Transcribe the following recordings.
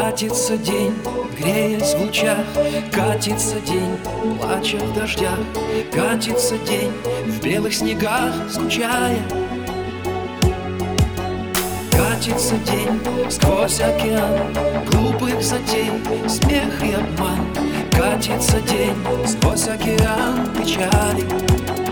Катится день, греясь в лучах Катится день, плача в дождях Катится день, в белых снегах скучая Катится день сквозь океан. Глупых затей, смех и обман. Катится день сквозь океан печали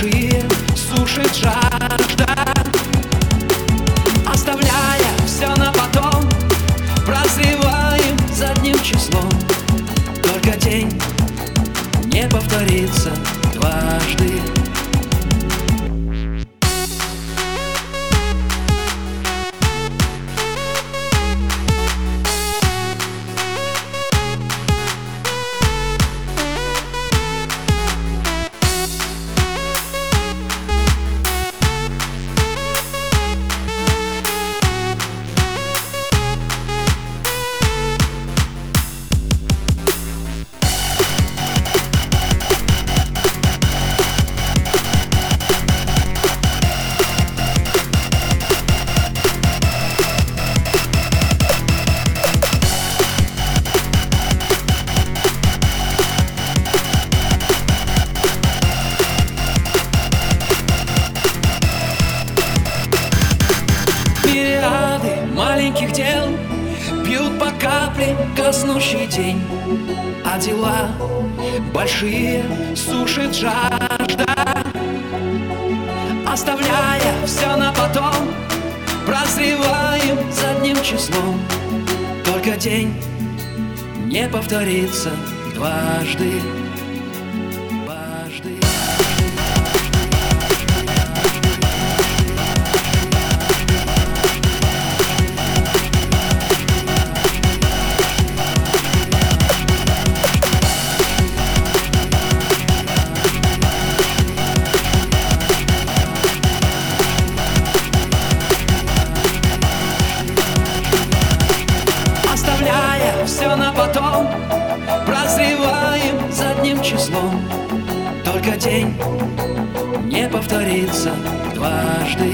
большие сушит жажда Оставляя все на потом. Прозреваем задним числом. Только день не повторится дважды маленьких дел. Бьют по капле коснущий день А дела большие сушит жажда. Оставляя все на потом Прозреваем задним числом. Только день не повторится Дважды день не повторится дважды